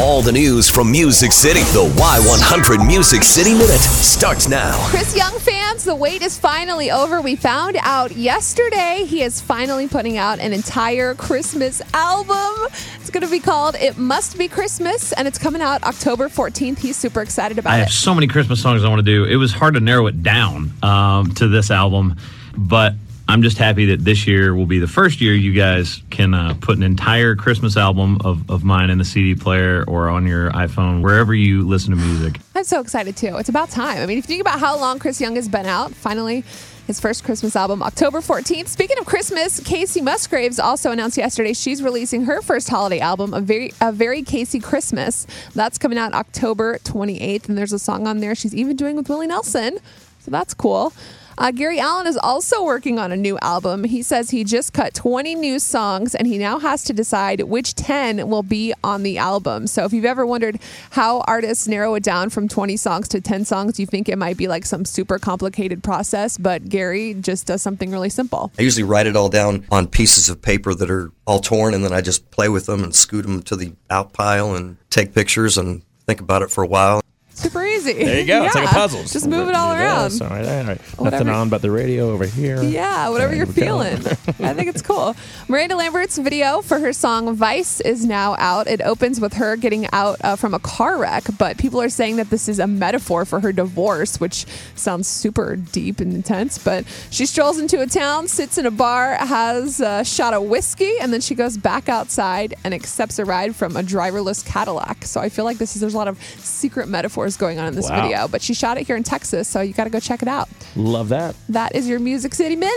All the news from Music City. The Y100 Music City Minute starts now. Chris Young fans, the wait is finally over. We found out yesterday he is finally putting out an entire Christmas album. It's going to be called It Must Be Christmas, and it's coming out October 14th. He's super excited about it. I it. have so many Christmas songs I want to do. It was hard to narrow it down um, to this album, but I'm just happy that this year will be the first year you guys can uh, put an entire Christmas album of, of mine in the CD player or on your iPhone, wherever you listen to music. I'm so excited too. It's about time. I mean, if you think about how long Chris Young has been out, finally his first Christmas album, October 14th. Speaking of Christmas, Kacey Musgraves also announced yesterday she's releasing her first holiday album, a very a very Kacey Christmas. That's coming out October 28th, and there's a song on there she's even doing with Willie Nelson. So that's cool. Uh, Gary Allan is also working on a new album. He says he just cut 20 new songs and he now has to decide which 10 will be on the album. So if you've ever wondered how artists narrow it down from 20 songs to 10 songs, you think it might be like some super complicated process, but Gary just does something really simple. I usually write it all down on pieces of paper that are all torn, and then I just play with them and scoot them to the out pile and take pictures and think about it for a while. Super easy. There you go. It's like a puzzle. Just move it all around. All right, all right. Whatever. Nothing on but the radio over here. Yeah, whatever you're feeling. I think it's cool. Miranda Lambert's video for her song Vice is now out. It opens with her getting out uh, from a car wreck, but people are saying that this is a metaphor for her divorce, which sounds super deep and intense. But she strolls into a town, sits in a bar, has a shot of whiskey, and then she goes back outside and accepts a ride from a driverless Cadillac. So I feel like this is there's a lot of secret metaphors going on in this Wow. video. But she shot it here in Texas, so you got to go check it out. Love that. That is your Music City Minute.